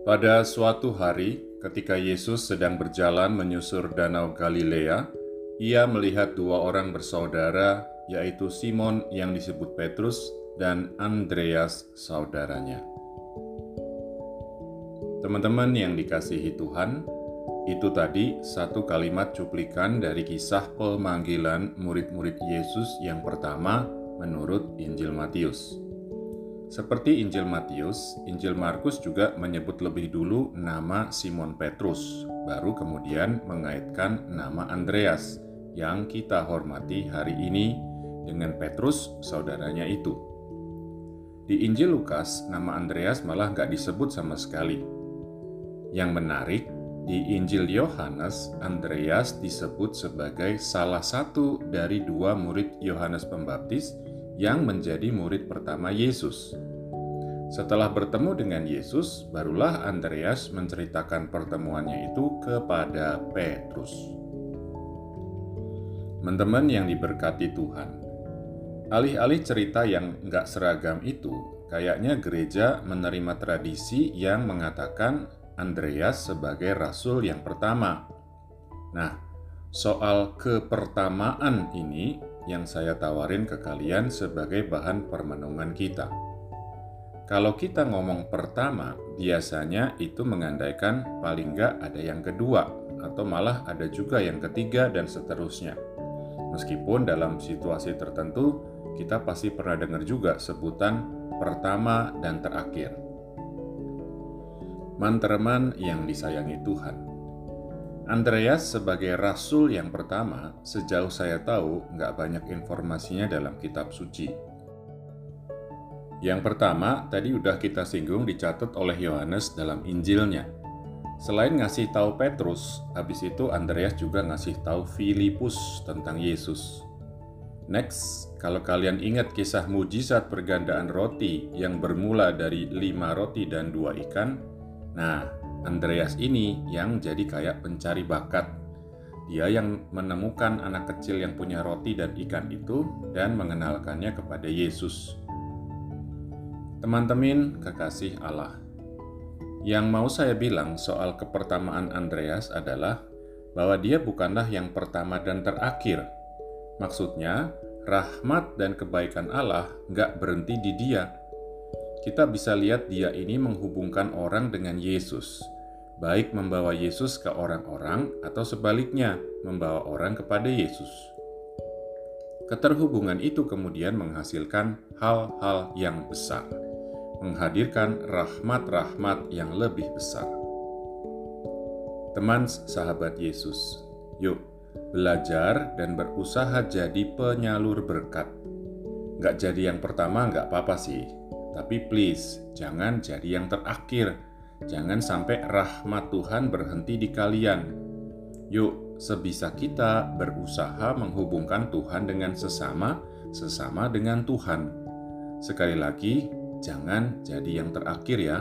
Pada suatu hari, ketika Yesus sedang berjalan menyusur Danau Galilea, ia melihat dua orang bersaudara, yaitu Simon yang disebut Petrus dan Andreas, saudaranya. Teman-teman yang dikasihi Tuhan, itu tadi satu kalimat cuplikan dari kisah pemanggilan murid-murid Yesus yang pertama menurut Injil Matius. Seperti Injil Matius, Injil Markus juga menyebut lebih dulu nama Simon Petrus, baru kemudian mengaitkan nama Andreas yang kita hormati hari ini dengan Petrus, saudaranya itu. Di Injil Lukas, nama Andreas malah nggak disebut sama sekali. Yang menarik, di Injil Yohanes, Andreas disebut sebagai salah satu dari dua murid Yohanes Pembaptis yang menjadi murid pertama Yesus. Setelah bertemu dengan Yesus, barulah Andreas menceritakan pertemuannya itu kepada Petrus. Teman-teman yang diberkati Tuhan, alih-alih cerita yang nggak seragam itu, kayaknya gereja menerima tradisi yang mengatakan Andreas sebagai rasul yang pertama. Nah, soal kepertamaan ini yang saya tawarin ke kalian sebagai bahan permenungan kita. Kalau kita ngomong pertama, biasanya itu mengandaikan paling nggak ada yang kedua, atau malah ada juga yang ketiga dan seterusnya. Meskipun dalam situasi tertentu, kita pasti pernah dengar juga sebutan pertama dan terakhir. Mantereman yang disayangi Tuhan, Andreas sebagai rasul yang pertama, sejauh saya tahu, nggak banyak informasinya dalam kitab suci. Yang pertama, tadi udah kita singgung dicatat oleh Yohanes dalam Injilnya. Selain ngasih tahu Petrus, habis itu Andreas juga ngasih tahu Filipus tentang Yesus. Next, kalau kalian ingat kisah mujizat pergandaan roti yang bermula dari lima roti dan dua ikan, nah Andreas ini yang jadi kayak pencari bakat. Dia yang menemukan anak kecil yang punya roti dan ikan itu dan mengenalkannya kepada Yesus. Teman-teman kekasih Allah, yang mau saya bilang soal kepertamaan Andreas adalah bahwa dia bukanlah yang pertama dan terakhir. Maksudnya, rahmat dan kebaikan Allah nggak berhenti di dia, kita bisa lihat dia ini menghubungkan orang dengan Yesus, baik membawa Yesus ke orang-orang atau sebaliknya membawa orang kepada Yesus. Keterhubungan itu kemudian menghasilkan hal-hal yang besar, menghadirkan rahmat-rahmat yang lebih besar. Teman sahabat Yesus, yuk belajar dan berusaha jadi penyalur berkat. Gak jadi yang pertama gak apa-apa sih, tapi please, jangan jadi yang terakhir. Jangan sampai rahmat Tuhan berhenti di kalian. Yuk, sebisa kita berusaha menghubungkan Tuhan dengan sesama, sesama dengan Tuhan. Sekali lagi, jangan jadi yang terakhir ya.